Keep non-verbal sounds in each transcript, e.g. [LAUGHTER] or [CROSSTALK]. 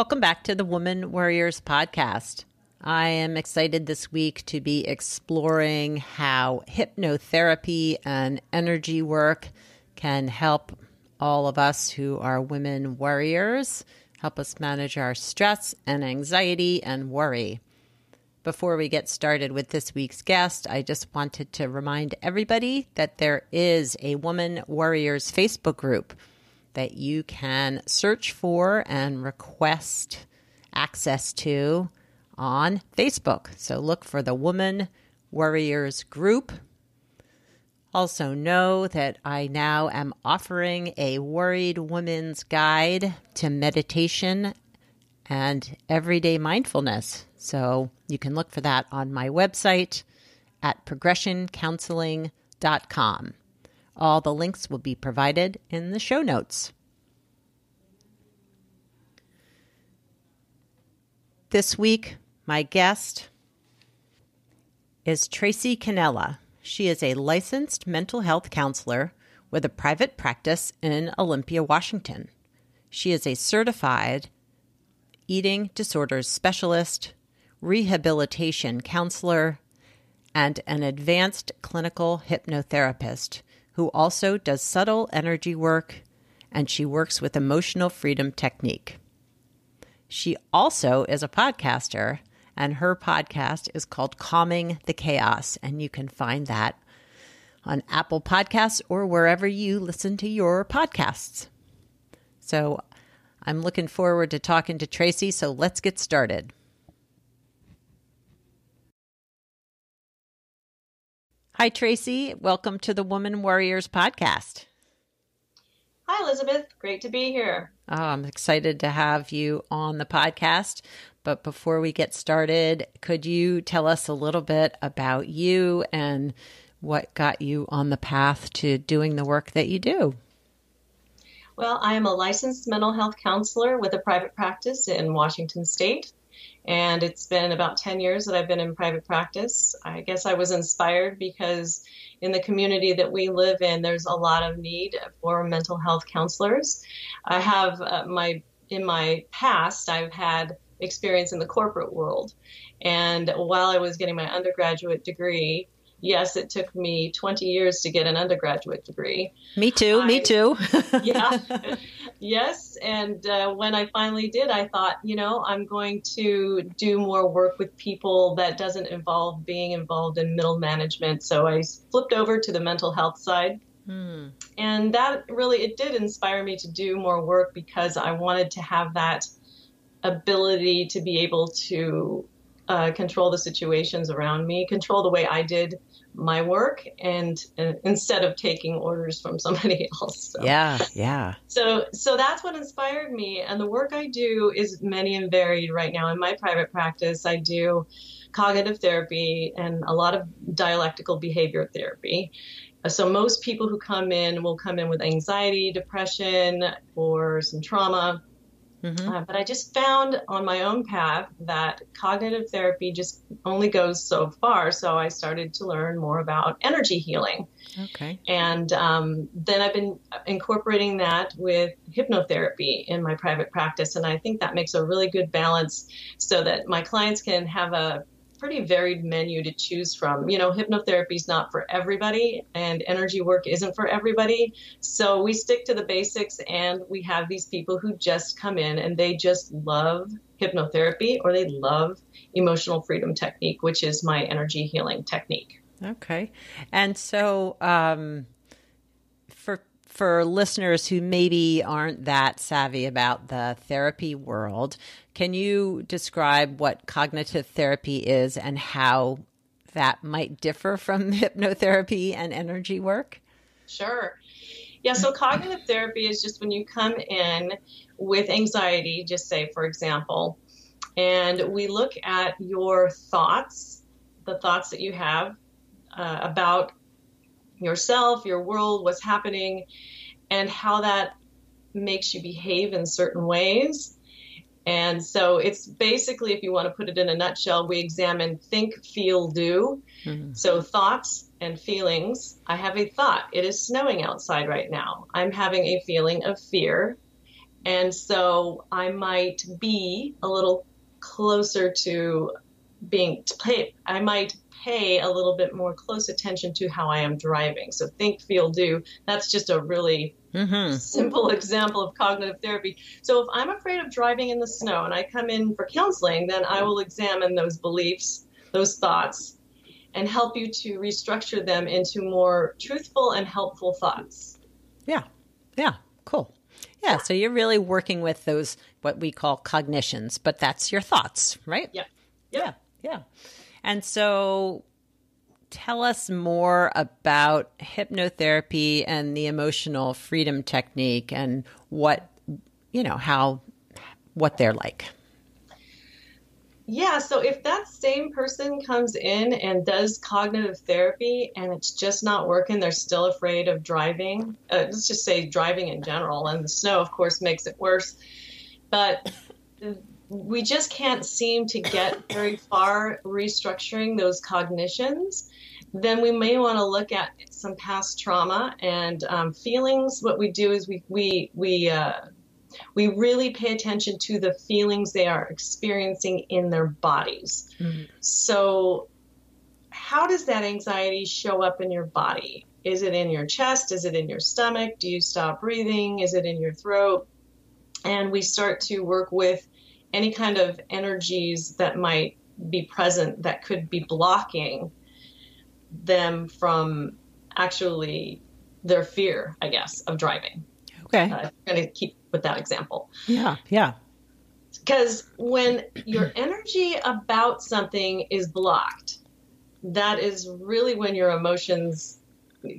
Welcome back to the Woman Warriors podcast. I am excited this week to be exploring how hypnotherapy and energy work can help all of us who are women warriors, help us manage our stress and anxiety and worry. Before we get started with this week's guest, I just wanted to remind everybody that there is a Woman Warriors Facebook group that you can search for and request access to on Facebook. So look for the Woman Warriors group. Also, know that I now am offering a Worried Woman's Guide to Meditation and Everyday Mindfulness. So you can look for that on my website at progressioncounseling.com. All the links will be provided in the show notes. This week, my guest is Tracy Cannella. She is a licensed mental health counselor with a private practice in Olympia, Washington. She is a certified eating disorders specialist, rehabilitation counselor, and an advanced clinical hypnotherapist who also does subtle energy work and she works with emotional freedom technique. She also is a podcaster, and her podcast is called Calming the Chaos, and you can find that on Apple Podcasts or wherever you listen to your podcasts. So I'm looking forward to talking to Tracy, so let's get started. Hi, Tracy. Welcome to the Woman Warriors podcast. Hi, Elizabeth. Great to be here. Oh, I'm excited to have you on the podcast. But before we get started, could you tell us a little bit about you and what got you on the path to doing the work that you do? Well, I am a licensed mental health counselor with a private practice in Washington State. And it's been about 10 years that I've been in private practice. I guess I was inspired because in the community that we live in, there's a lot of need for mental health counselors. I have uh, my, in my past, I've had experience in the corporate world. And while I was getting my undergraduate degree, yes, it took me 20 years to get an undergraduate degree. Me too. I, me too. [LAUGHS] yeah. Yes. And uh, when I finally did, I thought, you know, I'm going to do more work with people that doesn't involve being involved in middle management. So I flipped over to the mental health side. Hmm. And that really, it did inspire me to do more work because I wanted to have that ability to be able to uh, control the situations around me, control the way I did my work and, and, instead of taking orders from somebody [LAUGHS] else. So. Yeah, yeah. So so that's what inspired me and the work I do is many and varied right now in my private practice. I do cognitive therapy and a lot of dialectical behavior therapy. So most people who come in will come in with anxiety, depression, or some trauma Mm-hmm. Uh, but I just found on my own path that cognitive therapy just only goes so far. So I started to learn more about energy healing. Okay. And um, then I've been incorporating that with hypnotherapy in my private practice. And I think that makes a really good balance so that my clients can have a pretty varied menu to choose from. You know, hypnotherapy is not for everybody, and energy work isn't for everybody. So we stick to the basics, and we have these people who just come in and they just love hypnotherapy or they love emotional freedom technique, which is my energy healing technique. Okay. And so, um, for listeners who maybe aren't that savvy about the therapy world, can you describe what cognitive therapy is and how that might differ from [LAUGHS] hypnotherapy and energy work? Sure. Yeah, so cognitive therapy is just when you come in with anxiety, just say, for example, and we look at your thoughts, the thoughts that you have uh, about yourself, your world, what's happening, and how that makes you behave in certain ways. And so it's basically, if you want to put it in a nutshell, we examine think, feel, do. Mm-hmm. So thoughts and feelings. I have a thought. It is snowing outside right now. I'm having a feeling of fear. And so I might be a little closer to being to pay I might pay a little bit more close attention to how I am driving. So think, feel, do. That's just a really mm-hmm. simple example of cognitive therapy. So if I'm afraid of driving in the snow and I come in for counseling, then I will examine those beliefs, those thoughts, and help you to restructure them into more truthful and helpful thoughts. Yeah. Yeah. Cool. Yeah, so you're really working with those what we call cognitions, but that's your thoughts, right? Yeah. Yeah. Yeah. And so tell us more about hypnotherapy and the emotional freedom technique and what you know, how what they're like. Yeah, so if that same person comes in and does cognitive therapy and it's just not working, they're still afraid of driving. Uh, let's just say driving in general, and the snow, of course, makes it worse. But we just can't seem to get [LAUGHS] very far restructuring those cognitions. Then we may want to look at some past trauma and um, feelings. What we do is we we we uh, we really pay attention to the feelings they are experiencing in their bodies. Mm-hmm. So, how does that anxiety show up in your body? Is it in your chest? Is it in your stomach? Do you stop breathing? Is it in your throat? And we start to work with any kind of energies that might be present that could be blocking them from actually their fear, I guess, of driving. Okay. Uh, I'm going to keep with that example. Yeah, yeah. Because when your energy about something is blocked, that is really when your emotions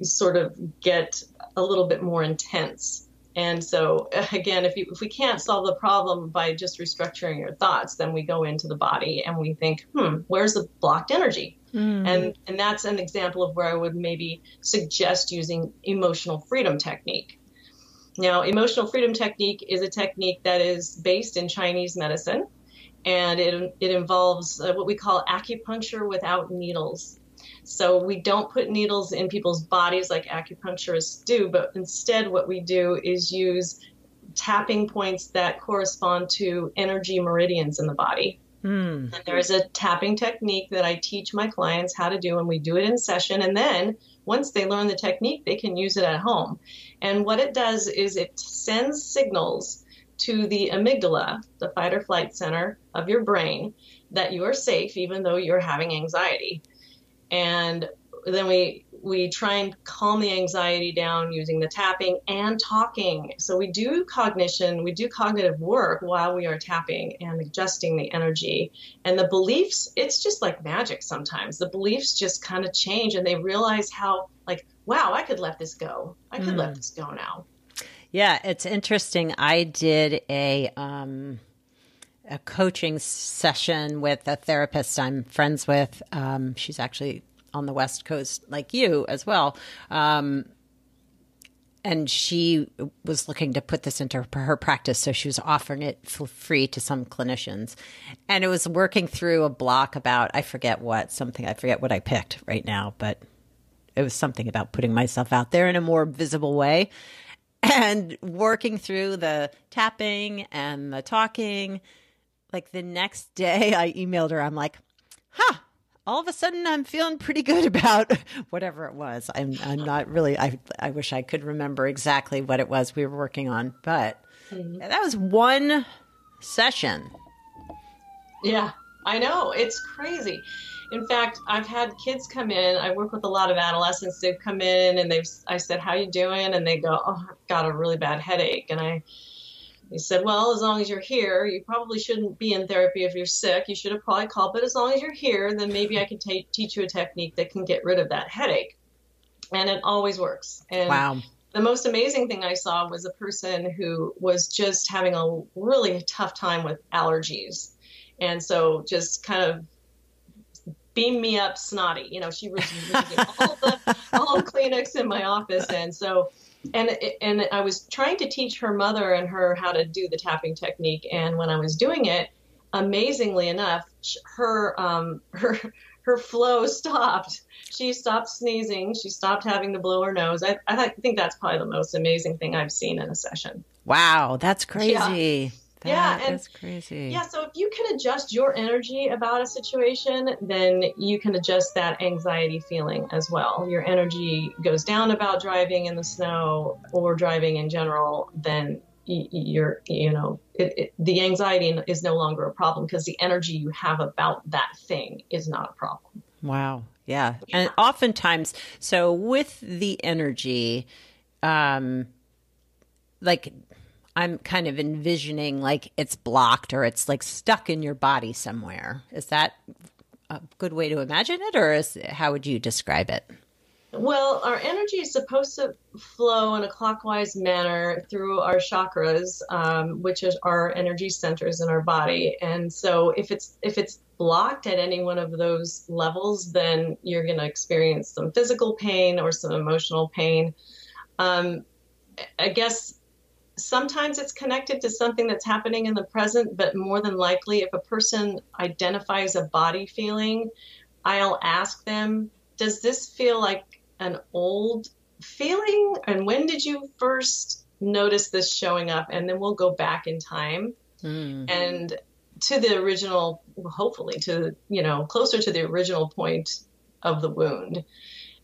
sort of get a little bit more intense. And so [LAUGHS] again, if you if we can't solve the problem by just restructuring your thoughts, then we go into the body and we think, hmm, where's the blocked energy? Mm. And and that's an example of where I would maybe suggest using emotional freedom technique. Now, emotional freedom technique is a technique that is based in Chinese medicine, and it, it involves uh, what we call acupuncture without needles. So we don't put needles in people's bodies like acupuncturists do, but instead, what we do is use tapping points that correspond to energy meridians in the body. Mm. And there is a tapping technique that I teach my clients how to do, and we do it in session. And then once they learn the technique, they can use it at home. And what it does is it sends signals to the amygdala, the fight or flight center of your brain, that you are safe even though you're having anxiety. And then we we try and calm the anxiety down using the tapping and talking. So we do cognition, we do cognitive work while we are tapping and adjusting the energy. And the beliefs, it's just like magic sometimes. The beliefs just kind of change and they realize how like, wow, I could let this go. I could mm. let this go now. Yeah, it's interesting. I did a um a coaching session with a therapist I'm friends with. Um, she's actually on the West Coast, like you as well. Um, and she was looking to put this into her practice, so she was offering it for free to some clinicians. And it was working through a block about I forget what something I forget what I picked right now, but it was something about putting myself out there in a more visible way and working through the tapping and the talking. Like the next day, I emailed her. I'm like, "Huh." all of a sudden I'm feeling pretty good about [LAUGHS] whatever it was. I'm I'm not really I I wish I could remember exactly what it was we were working on, but mm-hmm. that was one session. Yeah, I know. It's crazy. In fact, I've had kids come in. I work with a lot of adolescents. They've come in and they've I said, "How you doing?" and they go, "Oh, I've got a really bad headache." And I he said, Well, as long as you're here, you probably shouldn't be in therapy if you're sick. You should have probably called, but as long as you're here, then maybe I can t- teach you a technique that can get rid of that headache. And it always works. And wow. the most amazing thing I saw was a person who was just having a really tough time with allergies. And so just kind of beam me up snotty. You know, she was using all the all the [LAUGHS] Kleenex in my office. And so and and I was trying to teach her mother and her how to do the tapping technique. And when I was doing it, amazingly enough, her um, [LAUGHS] her her flow stopped. She stopped sneezing. She stopped having to blow her nose. I, I think that's probably the most amazing thing I've seen in a session. Wow, that's crazy. Yeah. That yeah, and, crazy. Yeah, so if you can adjust your energy about a situation, then you can adjust that anxiety feeling as well. Your energy goes down about driving in the snow or driving in general, then you're, you know, it, it, the anxiety is no longer a problem because the energy you have about that thing is not a problem. Wow. Yeah. yeah. And oftentimes, so with the energy, um, like I'm kind of envisioning like it's blocked or it's like stuck in your body somewhere. Is that a good way to imagine it, or is how would you describe it? Well, our energy is supposed to flow in a clockwise manner through our chakras, um, which is our energy centers in our body. And so, if it's if it's blocked at any one of those levels, then you're going to experience some physical pain or some emotional pain. Um, I guess sometimes it's connected to something that's happening in the present, but more than likely, if a person identifies a body feeling, I'll ask them, Does this feel like an old feeling? And when did you first notice this showing up? And then we'll go back in time mm. and to the original, hopefully, to, you know, closer to the original point of the wound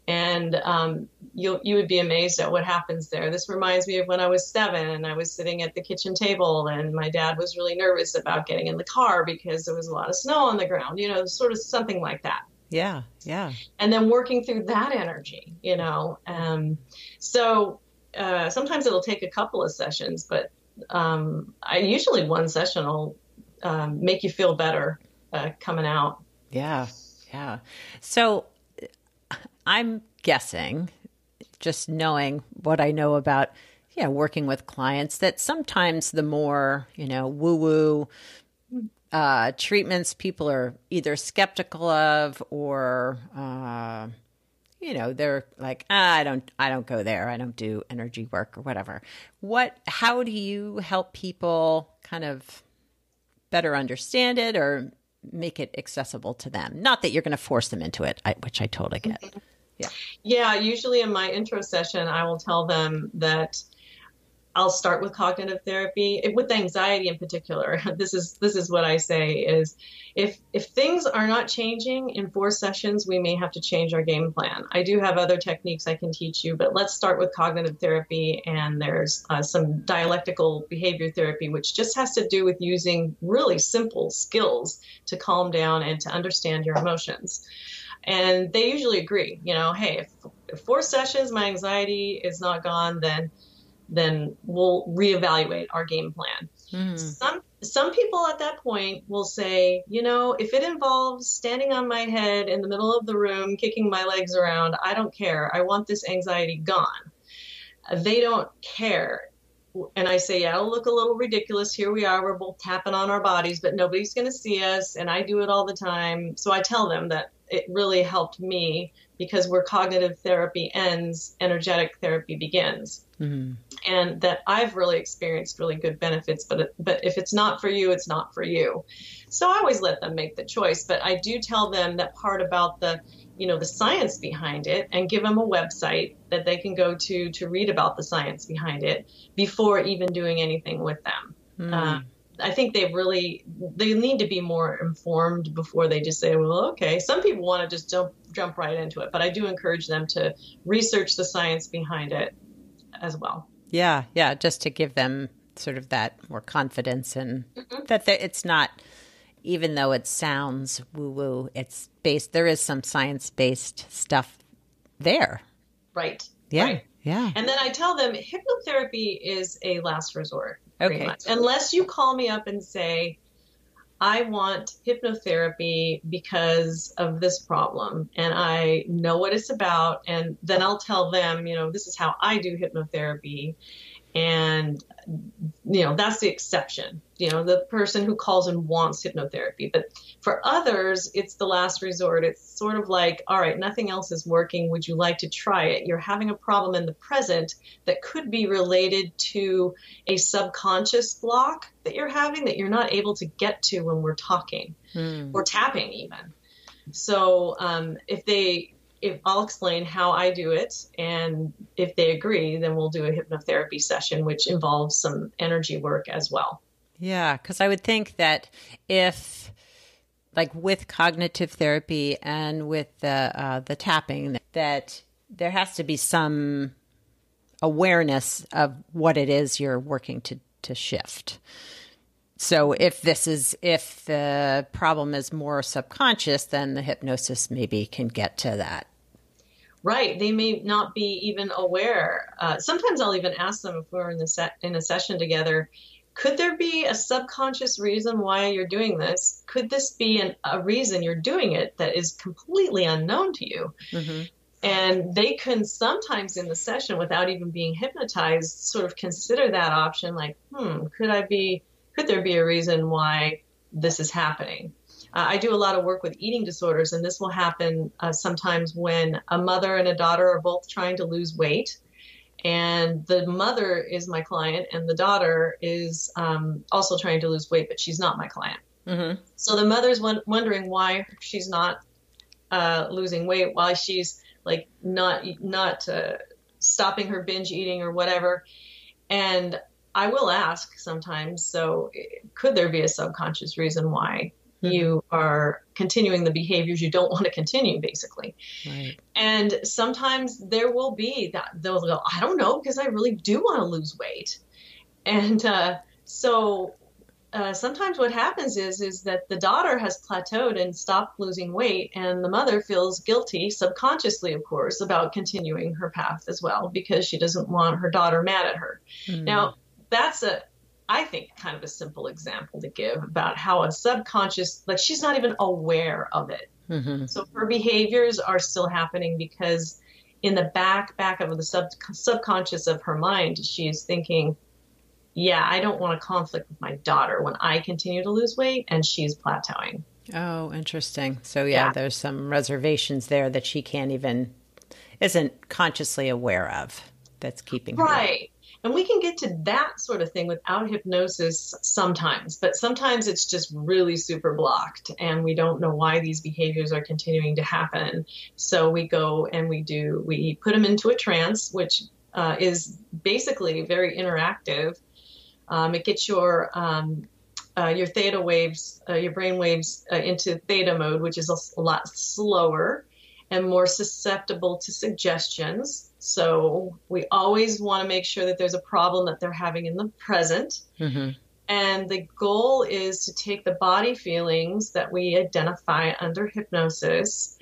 and um, you you would be amazed at what happens there. This reminds me of when I was seven and I was sitting at the kitchen table and my dad was really nervous about getting in the car because there was a lot of snow on the ground. You know, sort of something like that. Yeah, yeah. And then working through that energy, you know. Um, so uh, sometimes it'll take a couple of sessions, but um, I usually one session will um, make you feel better uh, coming out. Yeah, yeah. So I'm guessing, just knowing what I know about, yeah, working with clients, that sometimes the more, you know, woo woo uh, treatments people are either skeptical of or, uh, you know, they're like, ah, I don't, I don't go there. I don't do energy work or whatever. What, how do you help people kind of better understand it or make it accessible to them? Not that you're going to force them into it, I, which I totally get. Yeah. Yeah. Usually in my intro session, I will tell them that I'll start with cognitive therapy with anxiety in particular. [LAUGHS] This is this is what I say is if if things are not changing in four sessions, we may have to change our game plan. I do have other techniques I can teach you, but let's start with cognitive therapy and there's uh, some dialectical behavior therapy which just has to do with using really simple skills to calm down and to understand your emotions and they usually agree. You know, hey, if, if four sessions my anxiety is not gone, then then we'll reevaluate our game plan. Mm. Some some people at that point will say, you know, if it involves standing on my head in the middle of the room, kicking my legs around, I don't care. I want this anxiety gone. They don't care. And I say, yeah, it'll look a little ridiculous. Here we are, we're both tapping on our bodies, but nobody's going to see us. And I do it all the time. So I tell them that it really helped me because where cognitive therapy ends, energetic therapy begins. Mm-hmm. And that I've really experienced really good benefits, but but if it's not for you, it's not for you. So I always let them make the choice, but I do tell them that part about the you know the science behind it and give them a website that they can go to to read about the science behind it before even doing anything with them. Mm. Uh, I think they really they need to be more informed before they just say, well, okay. Some people want to just jump jump right into it, but I do encourage them to research the science behind it as well. Yeah, yeah, just to give them sort of that more confidence and mm-hmm. that it's not even though it sounds woo woo, it's based there is some science based stuff there. Right. Yeah. Right. Yeah. And then I tell them hypnotherapy is a last resort. Okay. Unless you call me up and say, I want hypnotherapy because of this problem and I know what it's about. And then I'll tell them, you know, this is how I do hypnotherapy and you know that's the exception you know the person who calls and wants hypnotherapy. But for others it's the last resort. It's sort of like all right nothing else is working. Would you like to try it? You're having a problem in the present that could be related to a subconscious block that you're having that you're not able to get to when we're talking hmm. or tapping even. So um, if they if I'll explain how I do it, and if they agree, then we'll do a hypnotherapy session, which involves some energy work as well. Yeah, because I would think that if, like with cognitive therapy and with the uh, the tapping, that there has to be some awareness of what it is you're working to to shift. So if this is if the problem is more subconscious, then the hypnosis maybe can get to that. Right, they may not be even aware. Uh, sometimes I'll even ask them if we're in the set in a session together. Could there be a subconscious reason why you're doing this? Could this be an, a reason you're doing it that is completely unknown to you? Mm-hmm. And they can sometimes in the session, without even being hypnotized, sort of consider that option like, hmm, could I be could there be a reason why this is happening? Uh, I do a lot of work with eating disorders, and this will happen uh, sometimes when a mother and a daughter are both trying to lose weight. And the mother is my client, and the daughter is um, also trying to lose weight, but she's not my client. Mm-hmm. So the mother's wondering why she's not uh, losing weight, why she's like not not uh, stopping her binge eating or whatever. And I will ask sometimes. So, could there be a subconscious reason why mm-hmm. you are continuing the behaviors you don't want to continue, basically? Right. And sometimes there will be that they'll go, I don't know, because I really do want to lose weight. And uh, so, uh, sometimes what happens is is that the daughter has plateaued and stopped losing weight and the mother feels guilty subconsciously of course about continuing her path as well because she doesn't want her daughter mad at her mm. now that's a I think kind of a simple example to give about how a subconscious like she's not even aware of it. Mm-hmm. So her behaviors are still happening because in the back back of the sub, subconscious of her mind she's thinking yeah, I don't want a conflict with my daughter when I continue to lose weight and she's plateauing. Oh, interesting. So yeah, yeah. there's some reservations there that she can't even isn't consciously aware of that's keeping her right and we can get to that sort of thing without hypnosis sometimes, but sometimes it's just really super blocked and we don't know why these behaviors are continuing to happen. So we go and we do, we put them into a trance, which uh, is basically very interactive. Um, it gets your um, uh, your theta waves, uh, your brain waves uh, into theta mode, which is a, a lot slower and more susceptible to suggestions. So we always want to make sure that there's a problem that they're having in the present. Mm-hmm. And the goal is to take the body feelings that we identify under hypnosis,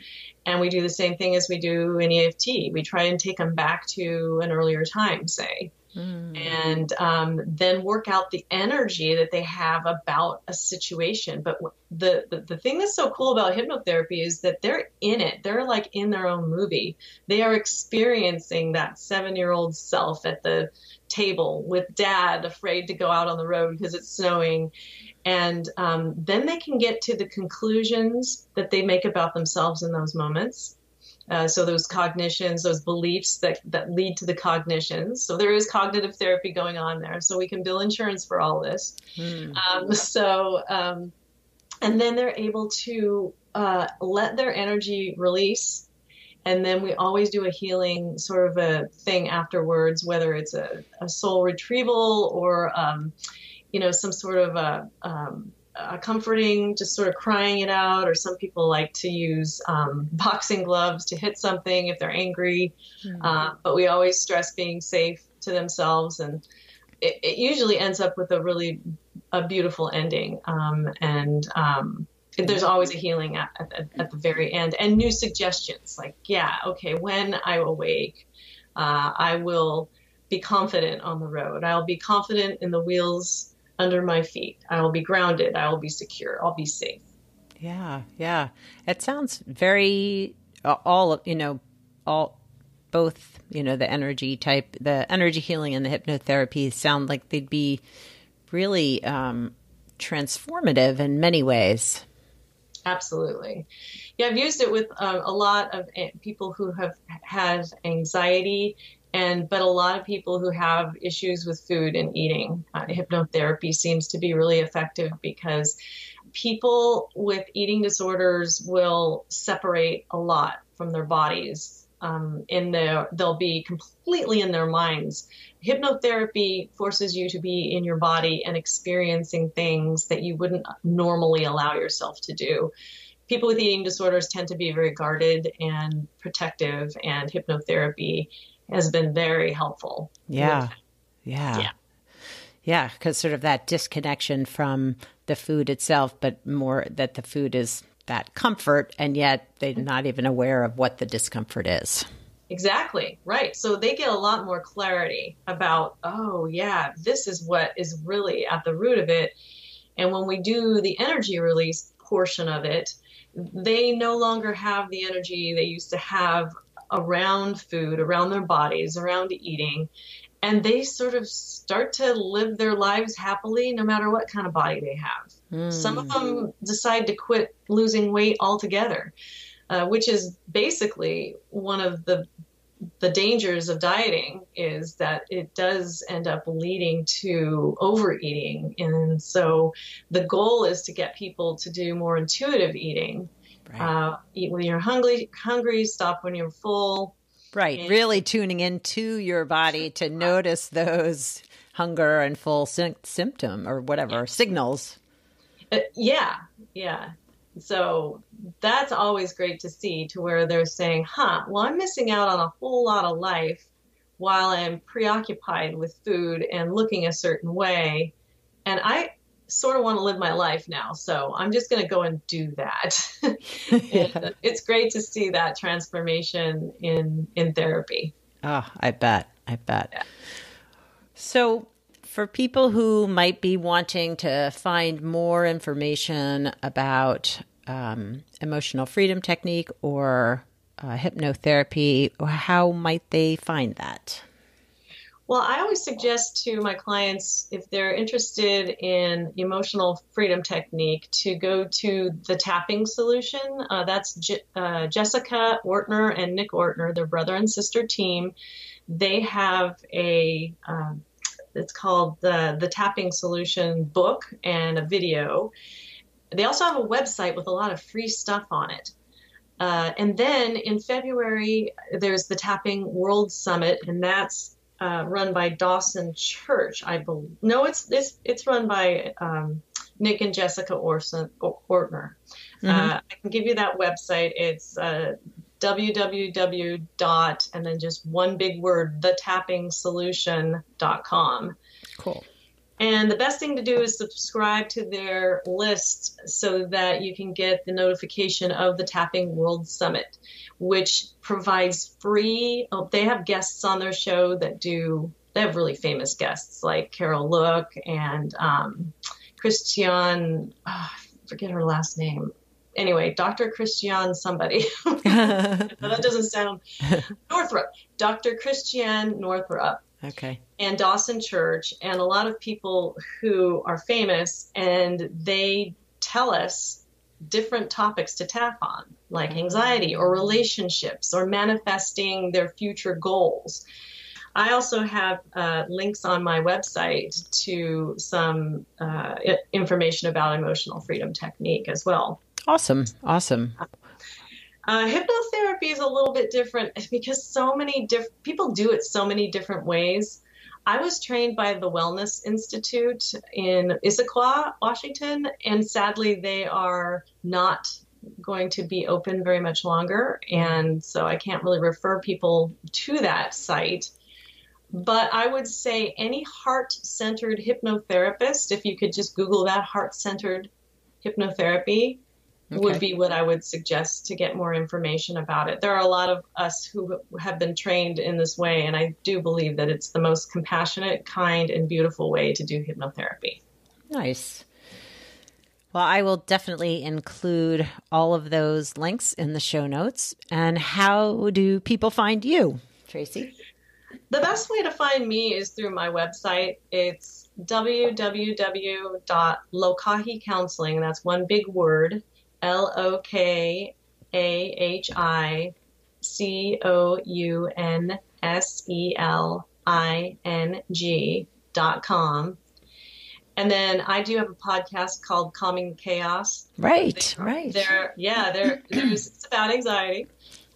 and we do the same thing as we do in EFT. We try and take them back to an earlier time, say mm. and um, then work out the energy that they have about a situation. But the, the, the thing that's so cool about hypnotherapy is that they're in it. They're like in their own movie. They are experiencing that seven year old self at the table with dad afraid to go out on the road because it's snowing and um, then they can get to the conclusions that they make about themselves in those moments uh, so those cognitions, those beliefs that, that lead to the cognitions. So there is cognitive therapy going on there. So we can bill insurance for all this. Mm. Um, so, um, and then they're able to uh, let their energy release. And then we always do a healing sort of a thing afterwards, whether it's a, a soul retrieval or, um, you know, some sort of a, um, uh, comforting, just sort of crying it out, or some people like to use um, boxing gloves to hit something if they're angry. Mm-hmm. Uh, but we always stress being safe to themselves, and it, it usually ends up with a really a beautiful ending. Um, and um, there's always a healing at, at, at, the very end, and new suggestions like, yeah, okay, when I awake, uh, I will be confident on the road. I'll be confident in the wheels under my feet. I will be grounded. I will be secure. I'll be safe. Yeah, yeah. It sounds very all you know, all both you know the energy type, the energy healing and the hypnotherapy sound like they'd be really um, transformative in many ways. Absolutely. Yeah, I've used it with um, a lot of eh, people who have had anxiety and but a lot of people who have issues with food and eating. Uh, hypnotherapy seems to be really effective because people with eating disorders will separate a lot from their bodies. Um, in their, they'll be completely in their minds. Hypnotherapy forces you to be in your body and experiencing things that you wouldn't normally allow yourself to do. People with eating disorders tend to be very guarded and protective, and hypnotherapy has been very helpful. Yeah. Yeah. Yeah. Yeah, because sort of that disconnection from the food itself, but more that the food is that comfort, and yet they're mm-hmm. not even aware of what the discomfort is. Exactly, right. So they get a lot more clarity about, oh, yeah, this is what is really at the root of it. And when we do the energy release portion of it, they no longer have the energy they used to have around food, around their bodies, around eating and they sort of start to live their lives happily no matter what kind of body they have. Mm. Some of them decide to quit losing weight altogether, uh, which is basically one of the the dangers of dieting is that it does end up leading to overeating and so the goal is to get people to do more intuitive eating right. uh, eat when you're hungry hungry stop when you're full Right. And really tuning into your body to notice those hunger and full sy- symptom or whatever yeah. signals. Uh, yeah. Yeah. So that's always great to see to where they're saying, huh, well, I'm missing out on a whole lot of life while I'm preoccupied with food and looking a certain way. And I, sort of want to live my life now. So I'm just going to go and do that. [LAUGHS] yeah. It's great to see that transformation in in therapy. Oh, I bet. I bet. Yeah. So for people who might be wanting to find more information about um, emotional freedom technique or uh, hypnotherapy, how might they find that? Well, I always suggest to my clients, if they're interested in emotional freedom technique, to go to the tapping solution. Uh, that's uh, Jessica Ortner and Nick Ortner, their brother and sister team. They have a, um, it's called the, the Tapping Solution book and a video. They also have a website with a lot of free stuff on it. Uh, and then in February, there's the Tapping World Summit, and that's uh, run by Dawson Church, I believe. No, it's it's it's run by um, Nick and Jessica Orson, Ortner. Mm-hmm. Uh, I can give you that website. It's uh, www dot and then just one big word thetappingsolution.com. Cool. And the best thing to do is subscribe to their list so that you can get the notification of the Tapping World Summit which provides free. Oh, they have guests on their show that do. They have really famous guests like Carol Look and um, Christiane. Oh, I forget her last name. Anyway, Dr. Christiane somebody. [LAUGHS] [LAUGHS] that doesn't sound [LAUGHS] Northrup. Dr. Christiane Northrup. Okay. And Dawson Church, and a lot of people who are famous, and they tell us different topics to tap on, like anxiety or relationships or manifesting their future goals. I also have uh, links on my website to some uh, information about emotional freedom technique as well. Awesome. Awesome. Uh, hypnotherapy is a little bit different because so many people do it so many different ways. I was trained by the Wellness Institute in Issaquah, Washington, and sadly, they are not going to be open very much longer. And so I can't really refer people to that site. But I would say any heart centered hypnotherapist, if you could just Google that heart centered hypnotherapy, okay. would be what I would suggest to get more information about it. There are a lot of us who have been trained in this way, and I do believe that it's the most compassionate, kind, and beautiful way to do hypnotherapy. Nice. Well, I will definitely include all of those links in the show notes. And how do people find you, Tracy? The best way to find me is through my website. It's www.lokahi counseling. That's one big word L O K A H I C O U N S E L I N G dot com. And then I do have a podcast called Calming Chaos. Right, they're, right. There, yeah, there, there's it's about anxiety,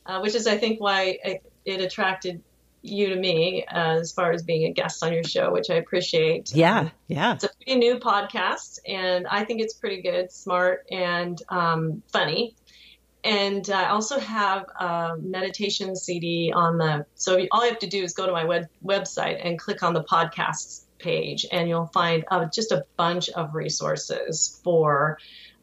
uh, which is I think why it, it attracted you to me uh, as far as being a guest on your show, which I appreciate. Yeah, yeah. It's a pretty new podcast, and I think it's pretty good, smart, and um, funny. And I also have a meditation CD on the. So all you have to do is go to my web, website and click on the podcasts page, and you'll find uh, just a bunch of resources for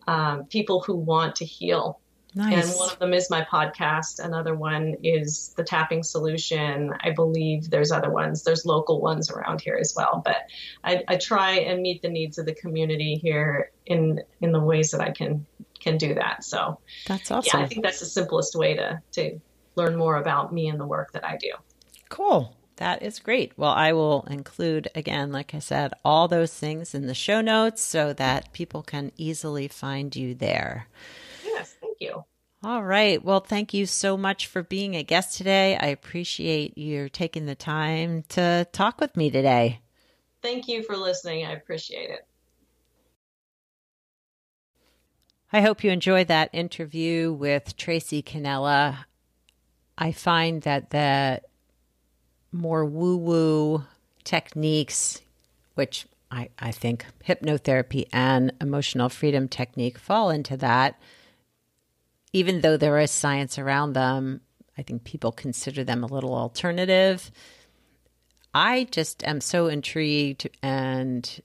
um, people who want to heal. Nice. And one of them is my podcast. Another one is the tapping solution. I believe there's other ones. There's local ones around here as well. But I, I try and meet the needs of the community here in in the ways that I can can do that. So that's awesome. Yeah, I think that's the simplest way to to learn more about me and the work that I do. Cool. That is great. Well, I will include, again, like I said, all those things in the show notes so that people can easily find you there. Thank you. All right. Well, thank you so much for being a guest today. I appreciate you taking the time to talk with me today. Thank you for listening. I appreciate it. I hope you enjoyed that interview with Tracy Cannella. I find that the more woo woo techniques, which I, I think hypnotherapy and emotional freedom technique fall into that. Even though there is science around them, I think people consider them a little alternative. I just am so intrigued and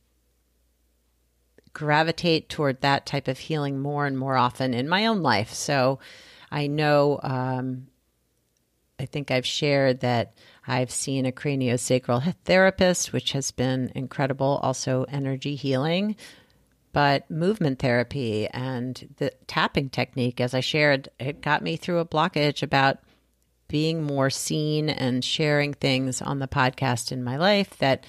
gravitate toward that type of healing more and more often in my own life. So I know, um, I think I've shared that I've seen a craniosacral therapist, which has been incredible, also energy healing. But movement therapy and the tapping technique, as I shared, it got me through a blockage about being more seen and sharing things on the podcast in my life that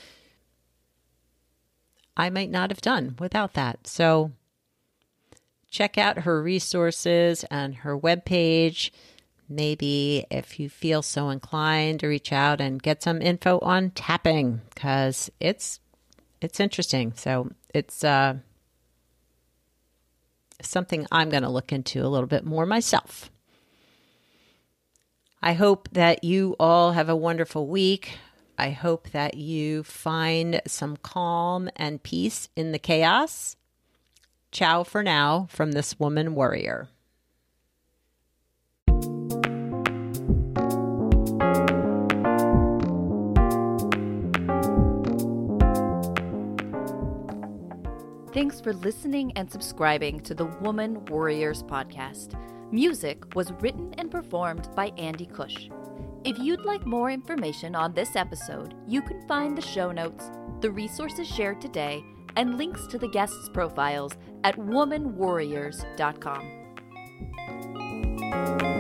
I might not have done without that. So check out her resources and her webpage maybe if you feel so inclined to reach out and get some info on tapping because it's it's interesting. So it's uh, something I'm going to look into a little bit more myself. I hope that you all have a wonderful week. I hope that you find some calm and peace in the chaos. Ciao for now from this woman warrior. Thanks for listening and subscribing to the Woman Warriors podcast. Music was written and performed by Andy Cush. If you'd like more information on this episode, you can find the show notes, the resources shared today, and links to the guests' profiles at womanwarriors.com.